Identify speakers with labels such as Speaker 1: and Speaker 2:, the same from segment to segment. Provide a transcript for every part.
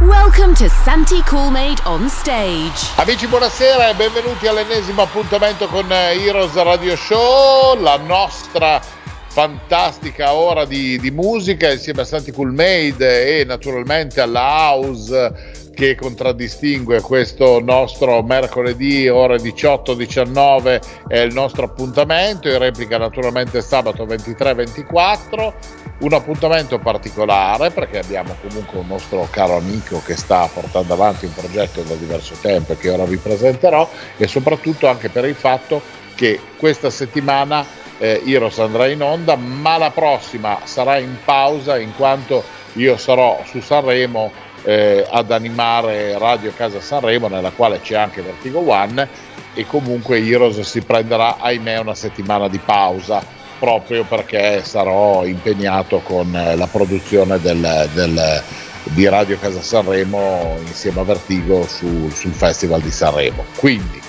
Speaker 1: Welcome to Santi Coolmade on stage.
Speaker 2: Amici, buonasera e benvenuti all'ennesimo appuntamento con Heroes Radio Show, la nostra fantastica ora di, di musica insieme a Santi Coolmade e naturalmente alla House che contraddistingue questo nostro mercoledì ore 18-19 è il nostro appuntamento in replica naturalmente sabato 23-24 un appuntamento particolare perché abbiamo comunque un nostro caro amico che sta portando avanti un progetto da diverso tempo che ora vi presenterò e soprattutto anche per il fatto che questa settimana eh, Iros andrà in onda ma la prossima sarà in pausa in quanto io sarò su Sanremo eh, ad animare Radio Casa Sanremo nella quale c'è anche Vertigo One e comunque Heroes si prenderà ahimè una settimana di pausa proprio perché sarò impegnato con eh, la produzione del, del, di Radio Casa Sanremo insieme a Vertigo su, sul Festival di Sanremo. Quindi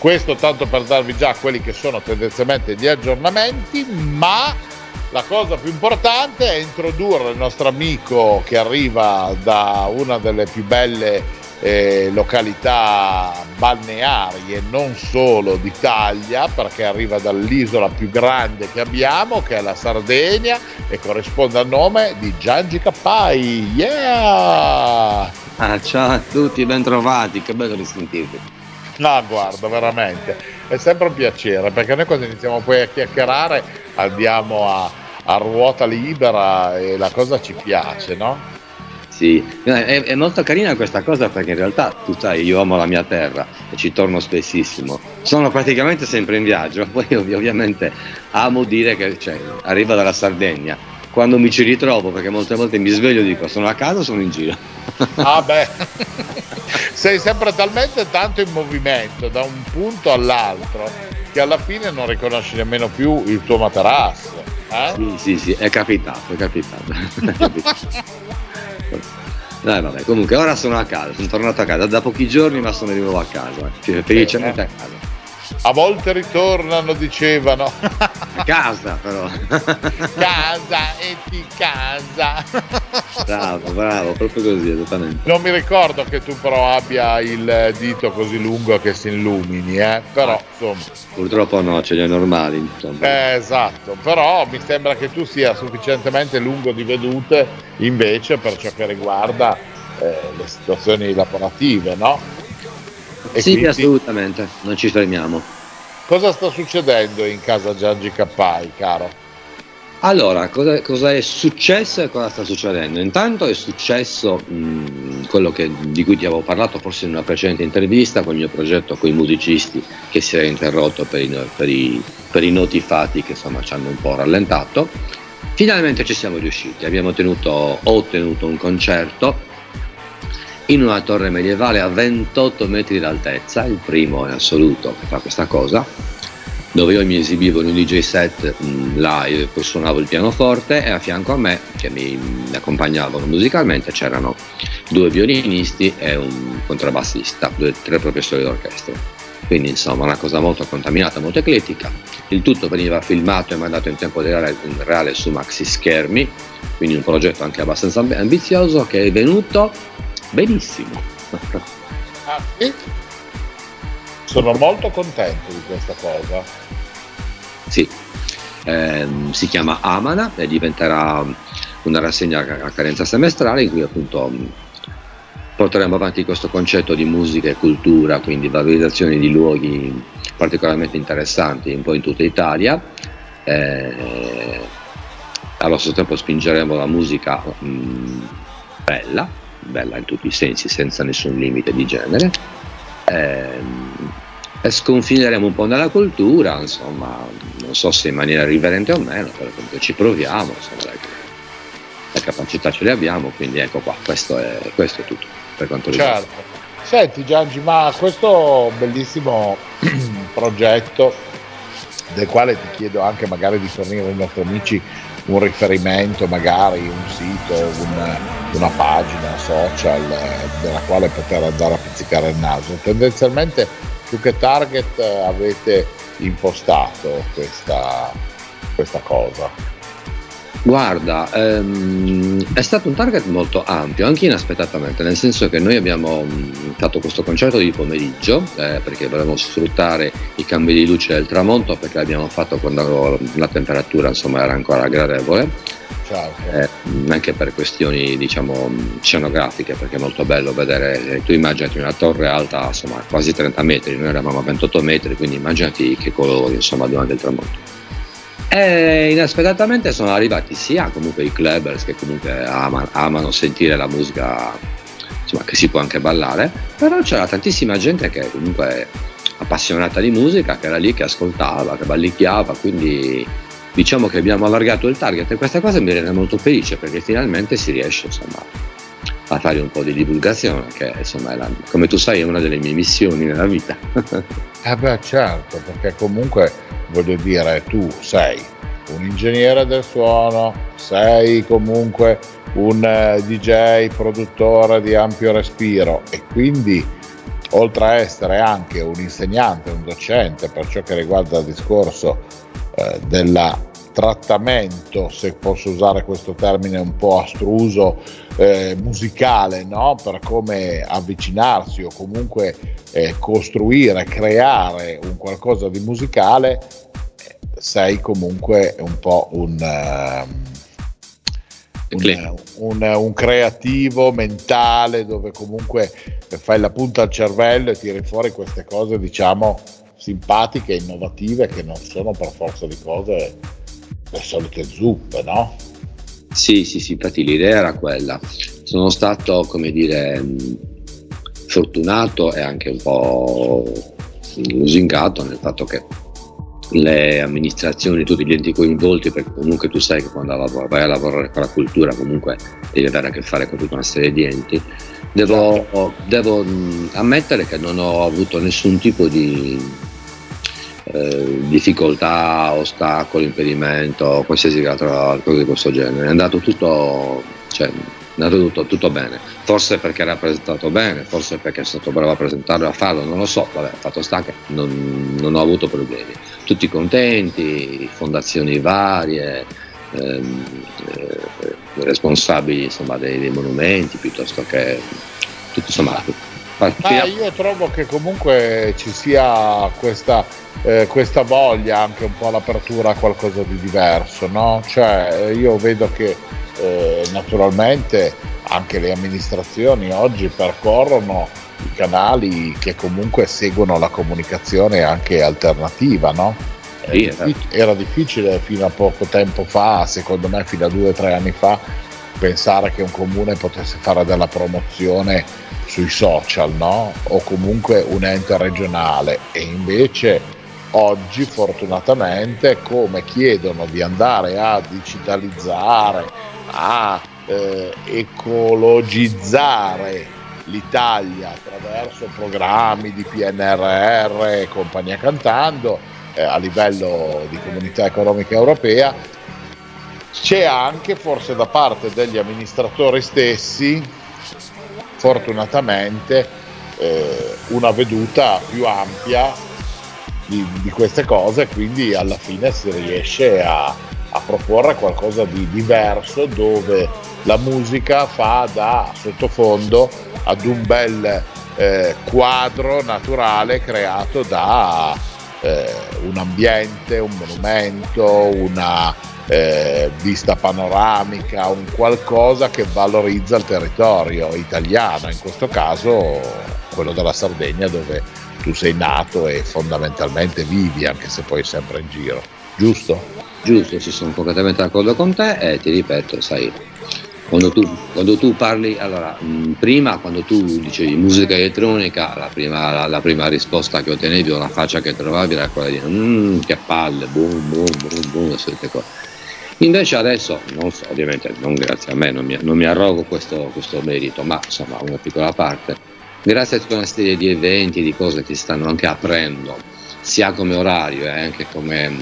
Speaker 2: questo tanto per darvi già quelli che sono tendenzialmente gli aggiornamenti, ma la cosa più importante è introdurre il nostro amico che arriva da una delle più belle eh, località balneari e non solo d'Italia, perché arriva dall'isola più grande che abbiamo, che è la Sardegna, e corrisponde al nome di Giangi Cappai. Yeah!
Speaker 3: Ah, ciao a tutti, bentrovati, che bello risentirvi.
Speaker 2: No, guarda, veramente, è sempre un piacere, perché noi quando iniziamo poi a chiacchierare andiamo a, a ruota libera e la cosa ci piace, no?
Speaker 3: Sì, è, è, molto carina questa cosa perché in realtà tu sai, io amo la mia terra e ci torno spessissimo. Sono praticamente sempre in viaggio, poi ovviamente amo dire che cioè, arrivo dalla Sardegna. Quando mi ci ritrovo, perché molte volte mi sveglio e dico sono a casa o sono in giro.
Speaker 2: Ah beh, sei sempre talmente tanto in movimento da un punto all'altro che alla fine non riconosci nemmeno più il tuo materasso. Eh?
Speaker 3: Sì, sì, sì, è capitato, è capitato. È capitato. Dai, vabbè, comunque ora sono a casa, sono tornato a casa da pochi giorni, ma sono di nuovo a casa. Felicemente a casa.
Speaker 2: A volte ritornano, dicevano.
Speaker 3: Casa però.
Speaker 2: casa e ti casa.
Speaker 3: Bravo, bravo, proprio così, esattamente.
Speaker 2: Non mi ricordo che tu però abbia il dito così lungo che si illumini, eh? Però, ah, insomma.
Speaker 3: Purtroppo no, ce li ho normali, insomma.
Speaker 2: Eh, esatto, però mi sembra che tu sia sufficientemente lungo di vedute invece per ciò che riguarda eh, le situazioni lavorative, no?
Speaker 3: E sì, quindi... assolutamente, non ci fermiamo.
Speaker 2: Cosa sta succedendo in casa Giangi Cappai, caro?
Speaker 3: Allora, cosa, cosa, è successo e cosa sta succedendo? Intanto è successo mh, quello che, di cui ti avevo parlato forse in una precedente intervista con il mio progetto con i musicisti che si era interrotto per i, per i, per i noti fatti che insomma ci hanno un po' rallentato. Finalmente ci siamo riusciti, abbiamo tenuto, ho ottenuto un concerto in una torre medievale a 28 metri d'altezza, il primo in assoluto che fa questa cosa, dove io mi esibivo in un DJ set mh, live, poi suonavo il pianoforte e a fianco a me, che mi, accompagnavano musicalmente, c'erano due violinisti e un contrabbassista, due, tre professori d'orchestra. Quindi insomma una cosa molto contaminata, molto eclettica. Il tutto veniva filmato e mandato in tempo reale, reale su maxi schermi, quindi un progetto anche abbastanza ambizioso che è venuto benissimo.
Speaker 2: Ah, sì? Sono molto contento di questa cosa.
Speaker 3: Sì, eh, si chiama Amana e diventerà una rassegna a carenza semestrale in cui appunto porteremo avanti questo concetto di musica e cultura, quindi valorizzazione di luoghi particolarmente interessanti un po' in tutta Italia. Eh, allo stesso tempo spingeremo la musica mh, bella, bella in tutti i sensi, senza nessun limite di genere. Ehm, e sconfineremo un po' nella cultura, insomma, non so se in maniera riverente o meno, però comunque ci proviamo, insomma, le capacità ce le abbiamo, quindi ecco qua, questo è, questo è tutto per quanto riguarda.
Speaker 2: Certo. Senti Giangi, ma questo bellissimo progetto del quale ti chiedo anche magari di fornire ai nostri amici un riferimento, magari un sito, una, una pagina social eh, della quale poter andare a pizzicare il naso. Tendenzialmente su che target eh, avete impostato questa, questa cosa?
Speaker 3: Guarda, ehm, è stato un target molto ampio, anche inaspettatamente, nel senso che noi abbiamo mm, fatto questo concerto di pomeriggio eh, perché volevamo sfruttare i cambi di luce del tramonto perché l'abbiamo fatto quando la temperatura insomma, era ancora gradevole. Certo. Eh, anche per questioni diciamo scenografiche perché è molto bello vedere eh, tu immaginati una torre alta insomma quasi 30 metri noi eravamo a 28 metri quindi immaginati che colori insomma durante il tramonto e inaspettatamente sono arrivati sia comunque i clubbers che comunque amano, amano sentire la musica insomma, che si può anche ballare, però c'era tantissima gente che comunque è appassionata di musica, che era lì, che ascoltava, che ballicchiava, quindi diciamo che abbiamo allargato il target e questa cosa mi rende molto felice perché finalmente si riesce insomma, a fare un po' di divulgazione che insomma la, come tu sai è una delle mie missioni nella vita.
Speaker 2: eh beh certo, perché comunque voglio dire, tu sei un ingegnere del suono, sei comunque un eh, DJ produttore di ampio respiro e quindi oltre a essere anche un insegnante, un docente per ciò che riguarda il discorso eh, del trattamento, se posso usare questo termine un po' astruso, eh, musicale, no? per come avvicinarsi o comunque eh, costruire, creare un qualcosa di musicale, sei comunque un po' un, uh, un, un, un, creativo mentale dove comunque fai la punta al cervello e tiri fuori queste cose diciamo simpatiche, innovative che non sono per forza di cose le solite zuppe, no?
Speaker 3: Sì, sì, sì, infatti l'idea era quella. Sono stato, come dire, fortunato e anche un po' lusingato nel fatto che le amministrazioni, tutti gli enti coinvolti, perché comunque tu sai che quando vai a lavorare con la cultura comunque devi avere a che fare con tutta una serie di enti. Devo, devo ammettere che non ho avuto nessun tipo di eh, difficoltà, ostacolo, impedimento, qualsiasi altra cosa di questo genere. È andato tutto, cioè, è andato tutto, tutto, bene. Forse perché era presentato bene, forse perché è stato bravo a presentarlo e a farlo, non lo so, vabbè, fatto sta che non, non ho avuto problemi. Tutti contenti, fondazioni varie, ehm, eh, responsabili insomma, dei, dei, monumenti piuttosto che tutto insomma.
Speaker 2: Ma io trovo che comunque ci sia questa, eh, questa voglia anche un po' all'apertura a qualcosa di diverso, no? Cioè io vedo che eh, naturalmente anche le amministrazioni oggi percorrono i canali che comunque seguono la comunicazione anche alternativa, no? Sì, esatto. Era difficile fino a poco tempo fa, secondo me fino a due o tre anni fa, pensare che un comune potesse fare della promozione sui social, no? O comunque un ente regionale e invece oggi fortunatamente come chiedono di andare a digitalizzare a eh, ecologizzare l'Italia attraverso programmi di PNRR e compagnia cantando eh, a livello di comunità economica europea, c'è anche forse da parte degli amministratori stessi, fortunatamente, eh, una veduta più ampia di, di queste cose, quindi alla fine si riesce a, a proporre qualcosa di diverso dove la musica fa da sottofondo ad un bel eh, quadro naturale creato da eh, un ambiente, un monumento, una eh, vista panoramica, un qualcosa che valorizza il territorio italiano, in questo caso quello della Sardegna dove tu sei nato e fondamentalmente vivi anche se poi sempre in giro, giusto?
Speaker 3: giusto, ci sono completamente d'accordo con te e ti ripeto, sai, quando tu, quando tu parli, allora, mh, prima quando tu dicevi musica elettronica, la prima, la, la prima, risposta che ottenevi o la faccia che trovavi era quella di mmm, che palle, boom, boom, boom, boom, queste cose. Invece adesso, non so, ovviamente non grazie a me, non mi, non mi arrogo questo, questo merito, ma insomma una piccola parte, grazie a tutta una serie di eventi, di cose che stanno anche aprendo sia come orario e anche come,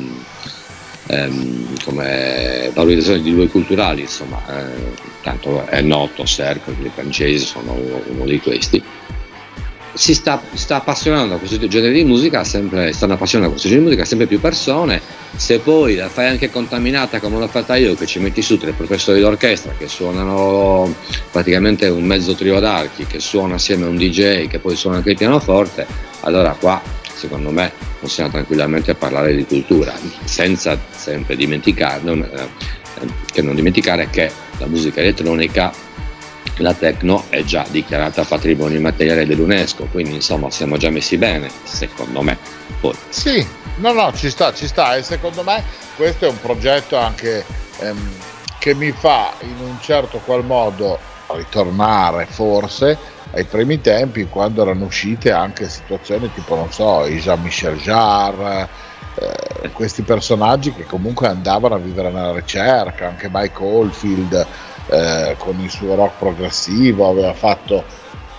Speaker 3: ehm, come valorizzazione di due culturali, insomma, eh, tanto è noto, Cerco, i francesi sono uno, uno di questi si sta, sta, appassionando a questo genere di musica, sempre, stanno appassionando a questo genere di musica sempre più persone, se poi la fai anche contaminata come l'ho fatta io, che ci metti su tre professori d'orchestra che suonano praticamente un mezzo trio d'archi, che suona assieme a un DJ, che poi suona anche il pianoforte, allora qua secondo me possiamo tranquillamente parlare di cultura, senza sempre dimenticare, non, eh, che non dimenticare che la musica elettronica la Tecno è già dichiarata patrimonio immateriale dell'UNESCO, quindi insomma siamo già messi bene, secondo me. Poi.
Speaker 2: Sì, no, no, ci sta, ci sta e secondo me questo è un progetto anche ehm, che mi fa in un certo qual modo ritornare forse ai primi tempi quando erano uscite anche situazioni tipo, non so, Jean-Michel Jarre, eh, questi personaggi che comunque andavano a vivere nella ricerca, anche Mike Oldfield eh, con il suo rock progressivo, aveva fatto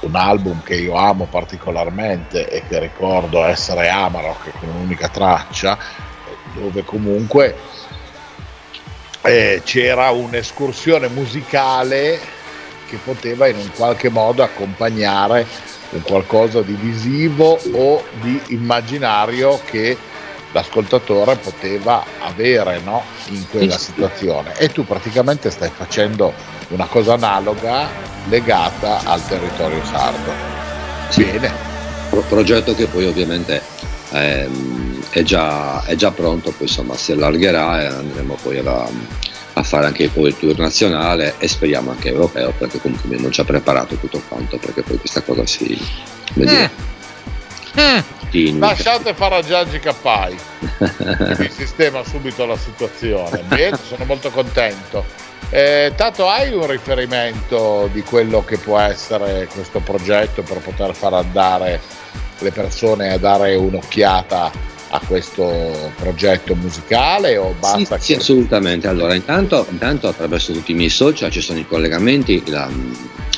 Speaker 2: un album che io amo particolarmente e che ricordo essere Amarok con un'unica traccia, dove comunque eh, c'era un'escursione musicale che poteva in un qualche modo accompagnare un qualcosa di visivo o di immaginario che l'ascoltatore poteva avere no? in quella situazione e tu praticamente stai facendo una cosa analoga legata al territorio sardo.
Speaker 3: Sì. Bene. Pro- progetto che poi ovviamente ehm, è, già, è, già, pronto, poi insomma si allargherà e andremo poi alla, a fare anche poi il tour nazionale e speriamo anche europeo perché comunque abbiamo già preparato tutto quanto perché poi questa cosa si... Eh.
Speaker 2: Eh. Lasciate fare a Giangi Cappai, mi sistema subito la situazione. Bene, sono molto contento. Eh, Tato, hai un riferimento di quello che può essere questo progetto per poter far andare le persone a dare un'occhiata a questo progetto musicale o basta?
Speaker 3: Sì, sì assolutamente. Allora, intanto, intanto, attraverso tutti i miei social ci sono i collegamenti, la,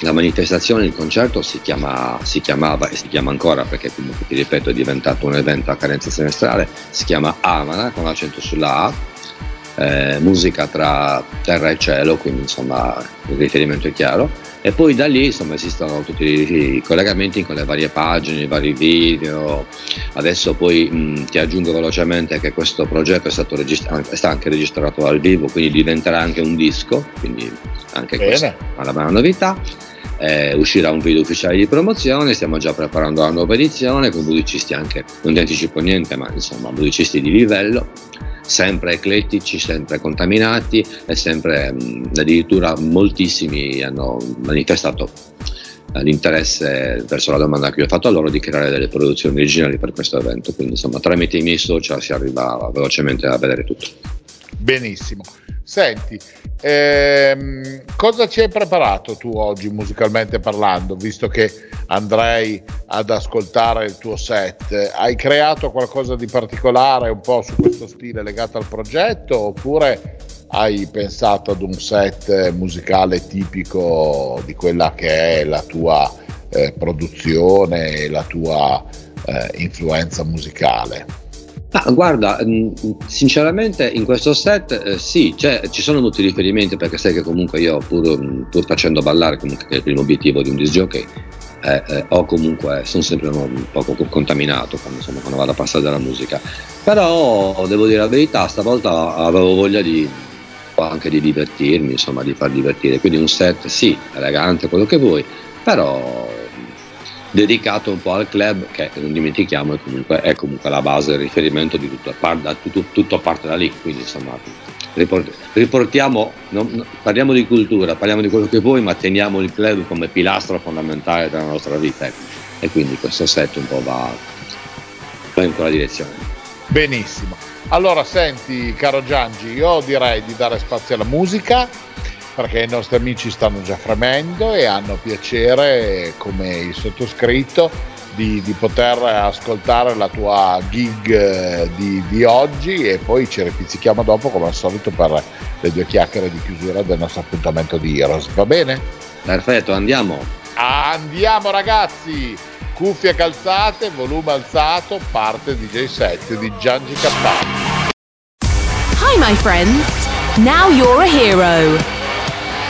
Speaker 3: la manifestazione, il concerto si, chiama, si, chiamava e si chiama ancora perché comunque ti ripeto è diventato un evento a carenza semestrale, si chiama Amana con l'accento sulla A, eh, musica tra terra e cielo, quindi insomma il riferimento è chiaro. E poi da lì insomma esistono tutti i collegamenti con le varie pagine, i vari video. Adesso poi mh, ti aggiungo velocemente che questo progetto è stato registrato, è stato anche registrato dal vivo, quindi diventerà anche un disco, quindi anche Bene. questa è una buona novità eh, uscirà un video ufficiale di promozione, stiamo già preparando la nuova edizione con musicisti anche, non ti anticipo niente, ma insomma musicisti di livello, sempre eclettici, sempre contaminati e sempre mh, addirittura moltissimi hanno manifestato eh, l'interesse verso la domanda che io ho fatto a loro di creare delle produzioni originali per questo evento, quindi insomma tramite i miei social si arriva velocemente a vedere tutto.
Speaker 2: Benissimo. Senti, ehm, cosa ci hai preparato tu oggi musicalmente parlando, visto che andrei ad ascoltare il tuo set? Hai creato qualcosa di particolare un po' su questo stile legato al progetto oppure hai pensato ad un set musicale tipico di quella che è la tua eh, produzione e la tua eh, influenza musicale?
Speaker 3: Ah, guarda, mm, sinceramente in questo set eh, sì, cioè, ci sono molti riferimenti perché sai che comunque io pur, mm, pur facendo ballare, comunque che è il primo obiettivo di un disc jockey, eh, eh, ho comunque, sono sempre un poco contaminato quando, insomma, quando vado a passare della musica. Però devo dire la verità, stavolta avevo voglia di anche di divertirmi, insomma, di far divertire. Quindi un set sì, elegante, quello che vuoi, però dedicato un po' al club che non dimentichiamo è comunque, è comunque la base, il riferimento di tutto, tutto, tutto parte da lì, quindi insomma riportiamo, non, parliamo di cultura, parliamo di quello che vuoi, ma teniamo il club come pilastro fondamentale della nostra vita e quindi questo set un po' va, va in quella direzione.
Speaker 2: Benissimo. Allora senti caro Giangi, io direi di dare spazio alla musica perché i nostri amici stanno già fremendo e hanno piacere, come il sottoscritto, di, di poter ascoltare la tua gig eh, di, di, oggi e poi ci ripizzichiamo dopo come al solito per le due chiacchiere di chiusura del nostro appuntamento di Heroes. Va bene?
Speaker 3: Perfetto, andiamo.
Speaker 2: Andiamo ragazzi, cuffie calzate, volume alzato, parte DJ set di Giangi Cappani.
Speaker 1: Hi my friends, now you're a hero.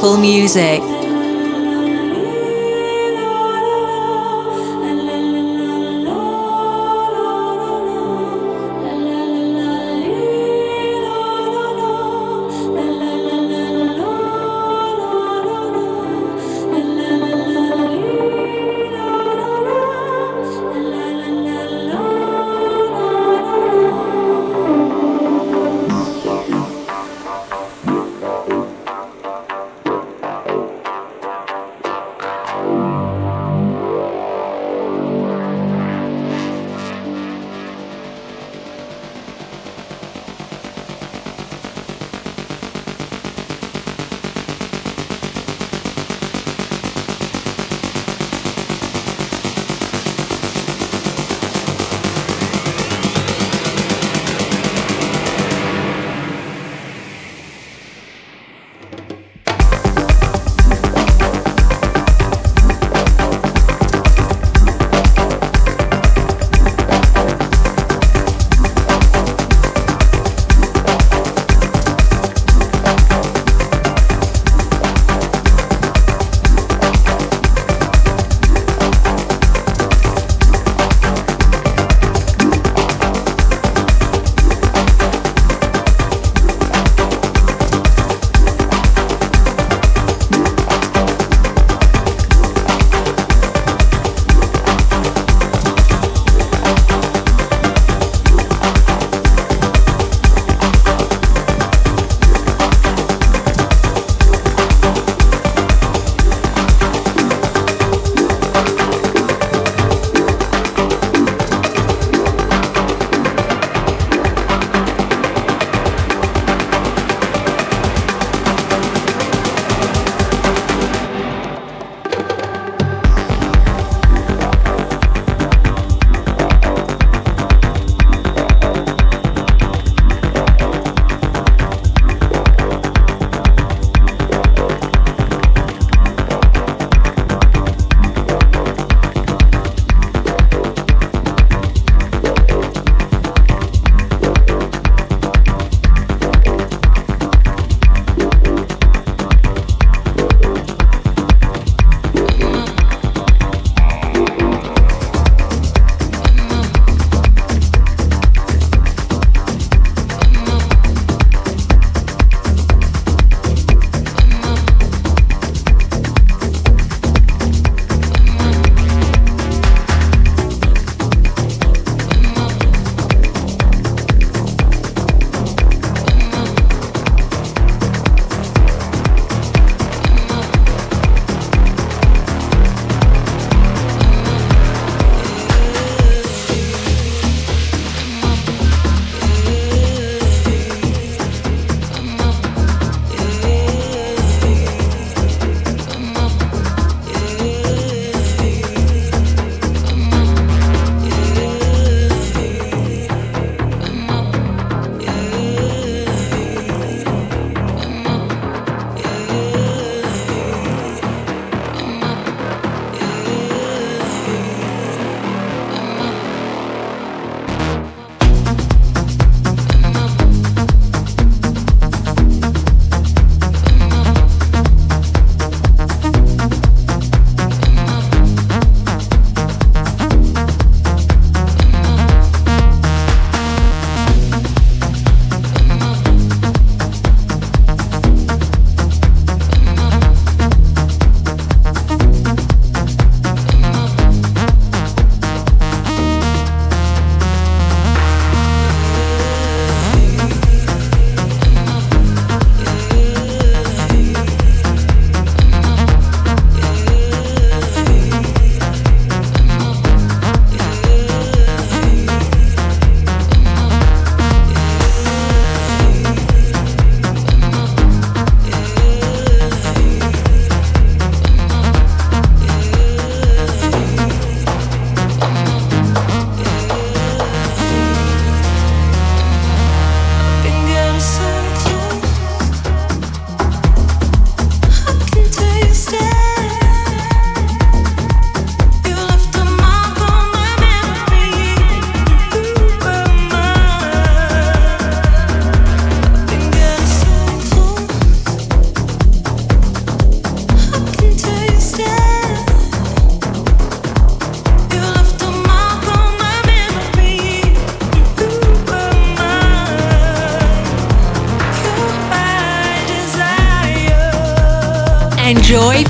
Speaker 1: Wonderful music.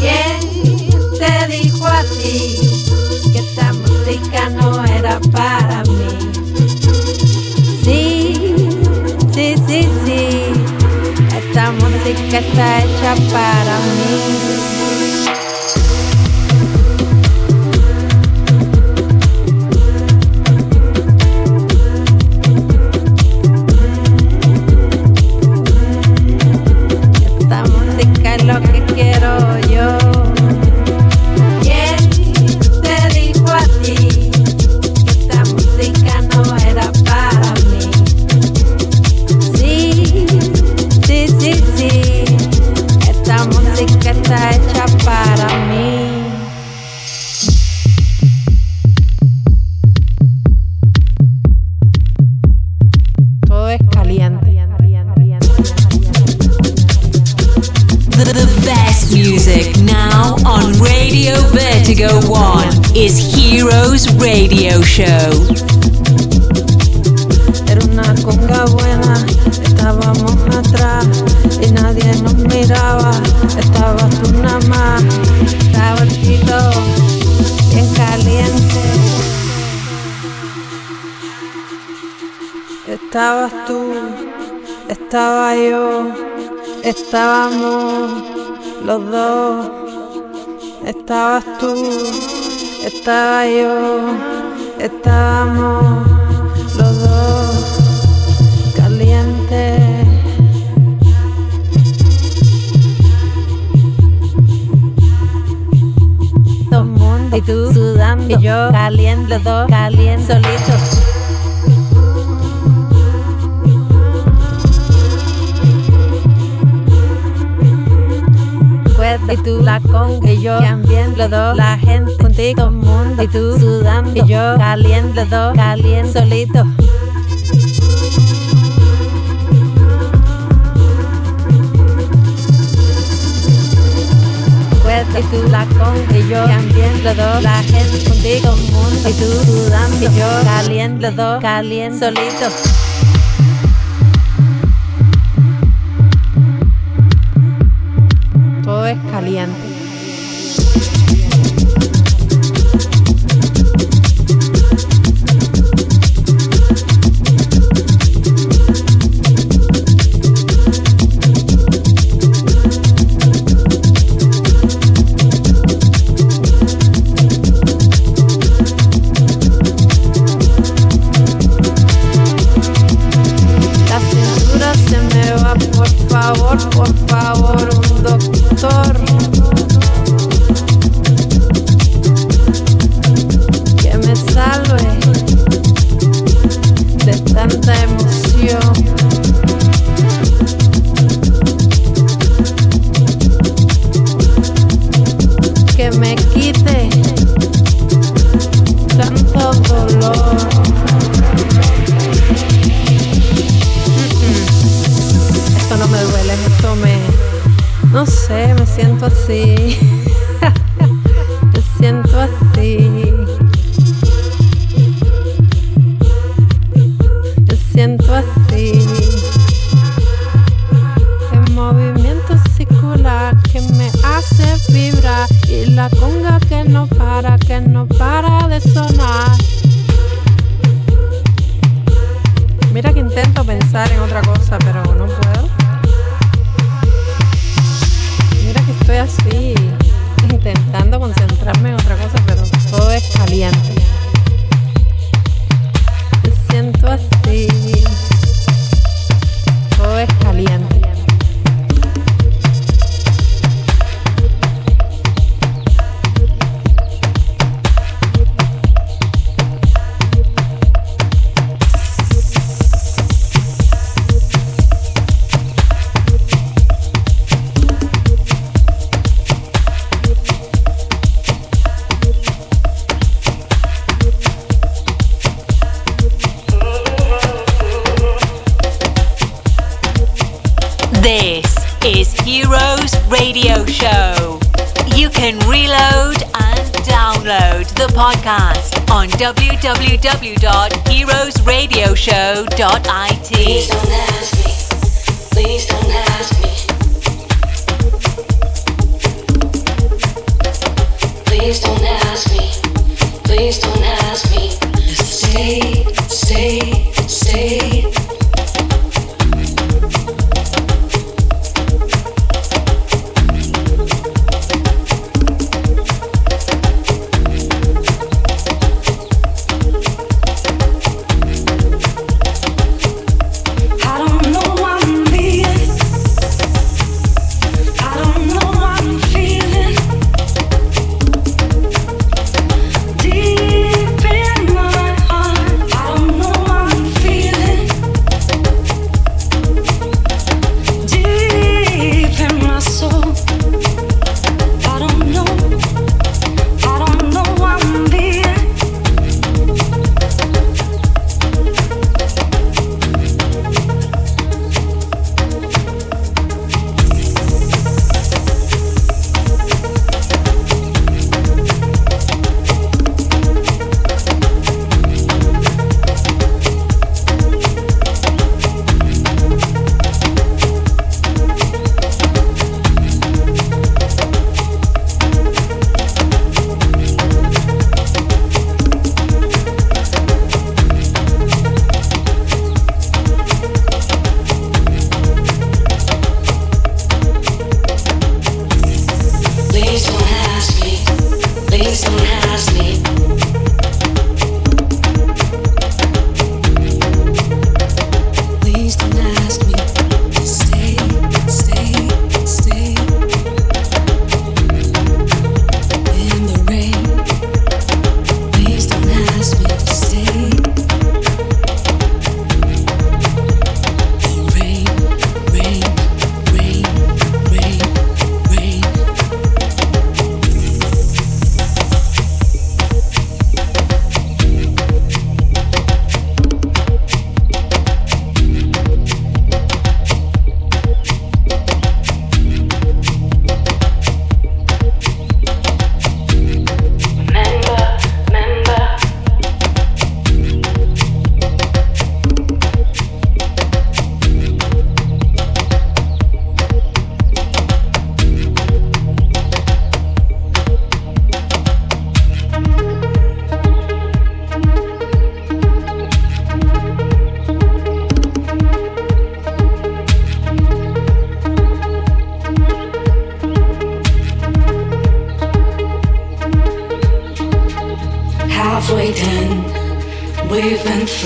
Speaker 4: ¿Quién te dijo a ti que esta música no era para mí? Sí, sí, sí, sí, esta música está hecha para mí. la conga y yo también los dos, la gente contigo mundo y tú sudando y yo caliente los dos, caliente solito. y tú la conga y yo también los dos, la gente contigo mundo y tú sudando y yo caliente los dos, caliente solito. Todo es caliente. y la conga que no para, que no para de sonar. Mira que intento pensar en otra cosa, pero no puedo. Mira que estoy así, intentando concentrarme en otra cosa, pero todo es caliente. Me siento así.
Speaker 1: www.heroesradioshow.com.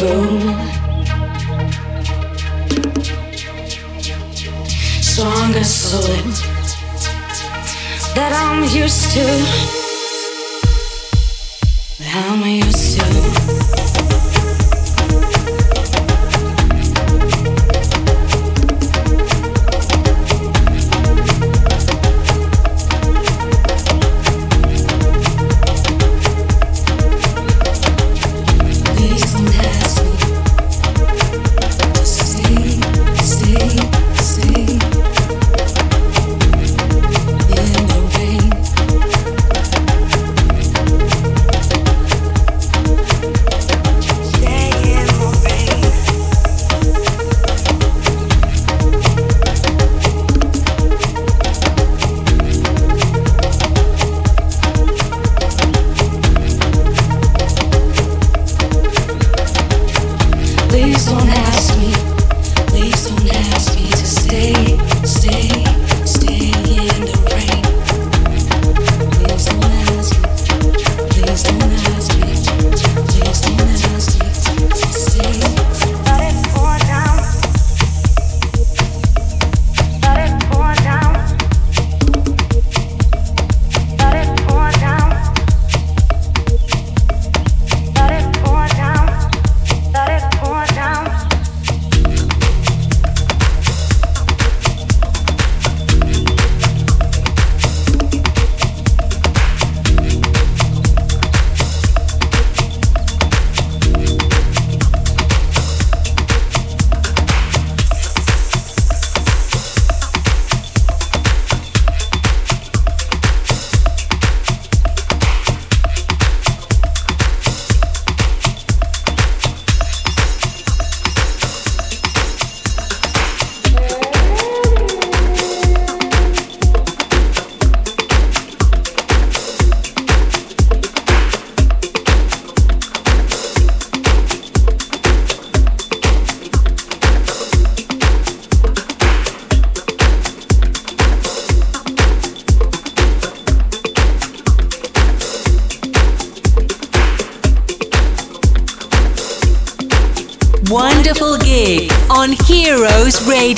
Speaker 1: slow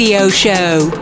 Speaker 1: Radio Show.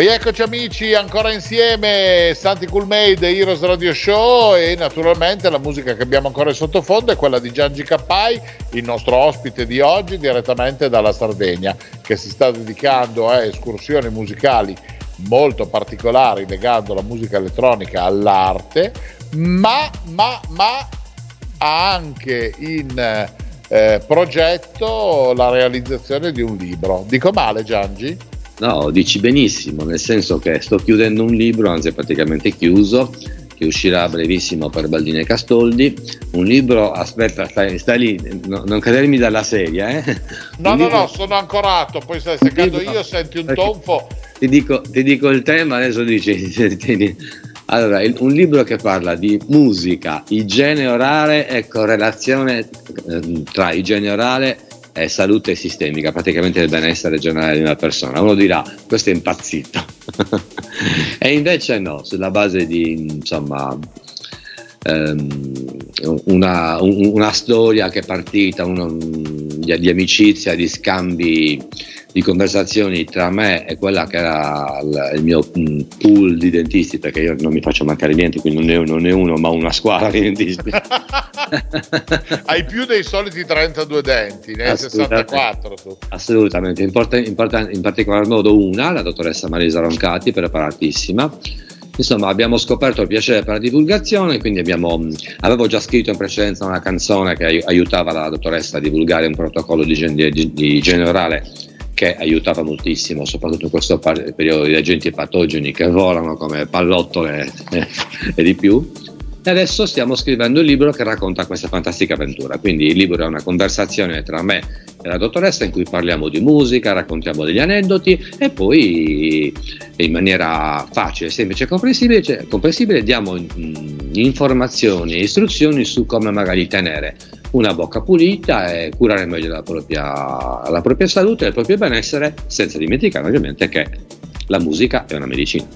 Speaker 2: Rieccoci amici, ancora insieme, Santi Cool Made, Heroes Radio Show e naturalmente la musica che abbiamo ancora in sottofondo è quella di Giangi Cappai, il nostro ospite di oggi direttamente dalla Sardegna, che si sta dedicando a escursioni musicali molto particolari legando la musica elettronica all'arte, ma, ma, ma ha anche in eh, progetto la realizzazione di un libro. Dico male Giangi?
Speaker 3: No, dici benissimo, nel senso che sto chiudendo un libro, anzi è praticamente chiuso, che uscirà brevissimo per Baldini e Castoldi. Un libro, aspetta, stai, stai lì, no, non cadermi dalla sedia, eh?
Speaker 2: No,
Speaker 3: Un
Speaker 2: no,
Speaker 3: libro-
Speaker 2: no, sono ancorato, poi stai seccando
Speaker 3: libro-
Speaker 2: io, senti un tonfo.
Speaker 3: Ti dico, ti dico il tema, adesso dici. Allora, un libro che parla di musica, igiene orale e correlazione eh, tra igiene orale e salute sistemica, praticamente il benessere generale di una persona. Uno dirà, questo è impazzito. e invece no, sulla base di, insomma, ehm, una, un- una storia che è partita uno, di, di amicizia, di scambi, di conversazioni tra me e quella che era il, il mio mm, pool di dentisti, perché io non mi faccio mancare niente, quindi non è, non è uno, ma una squadra di dentisti.
Speaker 2: Hai più dei soliti 32 denti, ne hai
Speaker 3: Assolutamente.
Speaker 2: 64 tu.
Speaker 3: Assolutamente, in, porta- in porta- in particolar modo una, la dottoressa Marisa Roncati, preparatissima. Insomma, abbiamo scoperto il piacere per la divulgazione, quindi abbiamo, mh, avevo già scritto in precedenza una canzone che ai- aiutava la dottoressa a divulgare un protocollo di, di, di igiene che aiutava moltissimo, soprattutto in questo periodo di agenti patogeni che volano come pallottole eh, e di più. E adesso stiamo scrivendo il libro che racconta questa fantastica avventura. Quindi il libro è una conversazione tra me e la dottoressa in cui parliamo di musica, raccontiamo degli aneddoti e poi in maniera facile, semplice e comprensibile, cioè, comprensibile diamo mm, informazioni e istruzioni su come magari tenere una bocca pulita e curare meglio la propria, la propria salute e il proprio benessere, senza dimenticare ovviamente che la musica è una medicina.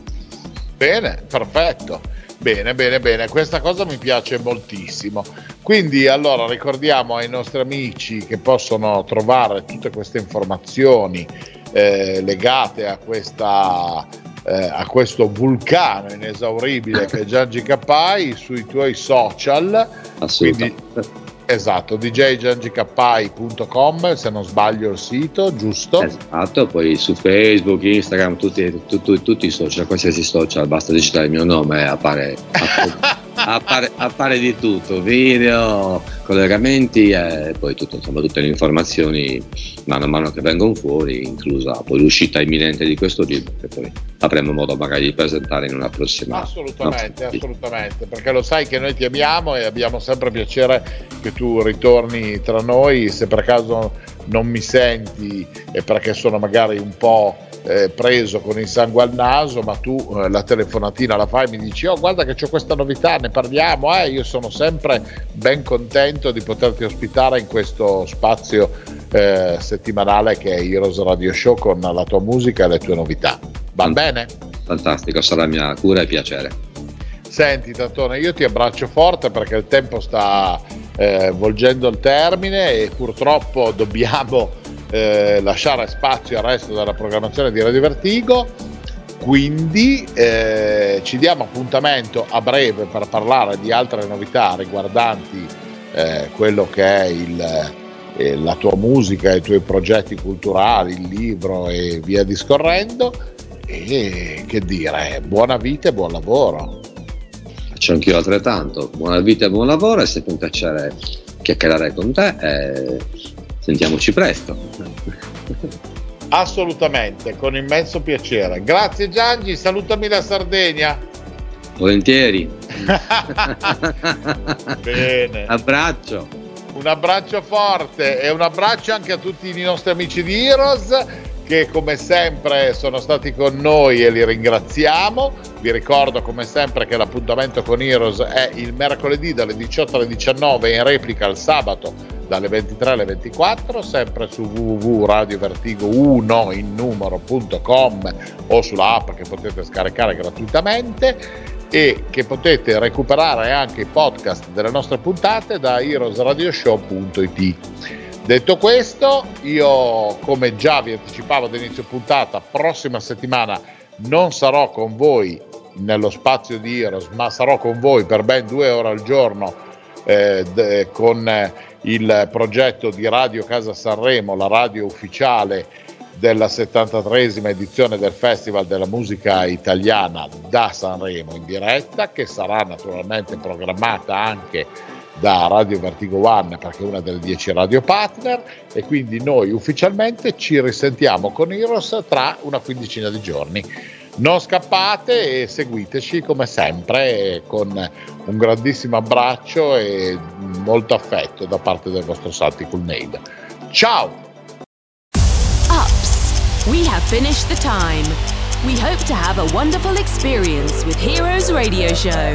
Speaker 2: Bene, perfetto. Bene, bene, bene, questa cosa mi piace moltissimo. Quindi allora ricordiamo ai nostri amici che possono trovare tutte queste informazioni eh, legate a, questa, eh, a questo vulcano inesauribile che è Giangi Cappai sui tuoi social.
Speaker 3: Assolutamente.
Speaker 2: Esatto, djgiangicappai.com se non sbaglio il sito, giusto?
Speaker 3: Esatto, poi su Facebook, Instagram, tutti, tu- tu- tutti i social, qualsiasi social, basta digitare il mio nome e appare, appare, appare- appare di tutto, video, collegamenti e poi tutto, insomma, tutte le informazioni mano a mano che vengono fuori, inclusa poi l'uscita imminente di questo libro che poi avremo modo magari di presentare in una prossima.
Speaker 2: Assolutamente,
Speaker 3: no,
Speaker 2: assolutamente, perché lo sai che noi ti amiamo e abbiamo sempre piacere che tu ritorni tra noi, se per caso non mi senti è perché sono magari un po' eh, preso con il sangue al naso, ma tu eh, la telefonatina la fai e mi dici oh guarda che c'ho questa novità, ne parliamo, eh, io sono sempre ben contento di poterti ospitare in questo spazio eh, settimanale che è Heroes Radio Show con la tua musica e le tue novità. Va bene?
Speaker 3: Fantastico, sarà mia cura e piacere.
Speaker 2: Senti Tatone, io ti abbraccio forte perché il tempo sta eh, volgendo il termine e purtroppo dobbiamo eh, lasciare spazio al resto della programmazione di Radio Vertigo. Quindi eh, ci diamo appuntamento a breve per parlare di altre novità riguardanti eh, quello che è il, eh, la tua musica, i tuoi progetti culturali, il libro e via discorrendo. E che dire, buona vita e buon lavoro.
Speaker 3: Faccio anch'io altrettanto. Buona vita e buon lavoro, è sempre un piacere chiacchierare con te e sentiamoci presto.
Speaker 2: Assolutamente, con immenso piacere. Grazie Giangi, salutami la Sardegna.
Speaker 3: Volentieri.
Speaker 2: Bene.
Speaker 3: Abbraccio.
Speaker 2: Un abbraccio forte e un abbraccio anche a tutti i nostri amici di Heroes che come sempre sono stati con noi e li ringraziamo. Vi ricordo come sempre che l'appuntamento con Heroes è il mercoledì dalle 18 alle 19 e in replica il sabato dalle 23 alle 24, sempre su www.radiovertigo1 in numero.com o sulla app che potete scaricare gratuitamente e che potete recuperare anche i podcast delle nostre puntate da heroesradioshow.it. Detto questo, io come già vi anticipavo ad inizio puntata, prossima settimana non sarò con voi nello spazio di Heroes, ma sarò con voi per ben due ore al giorno eh, d- con eh, il progetto di Radio Casa Sanremo, la radio ufficiale della 73esima edizione del Festival della Musica Italiana da Sanremo in diretta, che sarà naturalmente programmata anche da Radio Vertigo One perché è una delle 10 radio partner e quindi noi ufficialmente ci risentiamo con Heroes tra una quindicina di giorni. Non scappate e seguiteci come sempre con un grandissimo abbraccio e molto affetto da parte del vostro Santi Culneida. Ciao!
Speaker 1: Ups, we have finished the time. We hope to have a wonderful experience with Heroes Radio Show.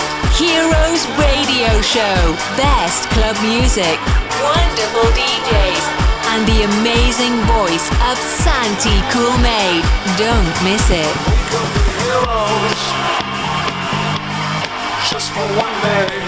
Speaker 1: Heroes Radio Show. Best club music, wonderful DJs, and the amazing voice of Santi Cool Made. Don't miss it.
Speaker 5: Heroes. Just for one day.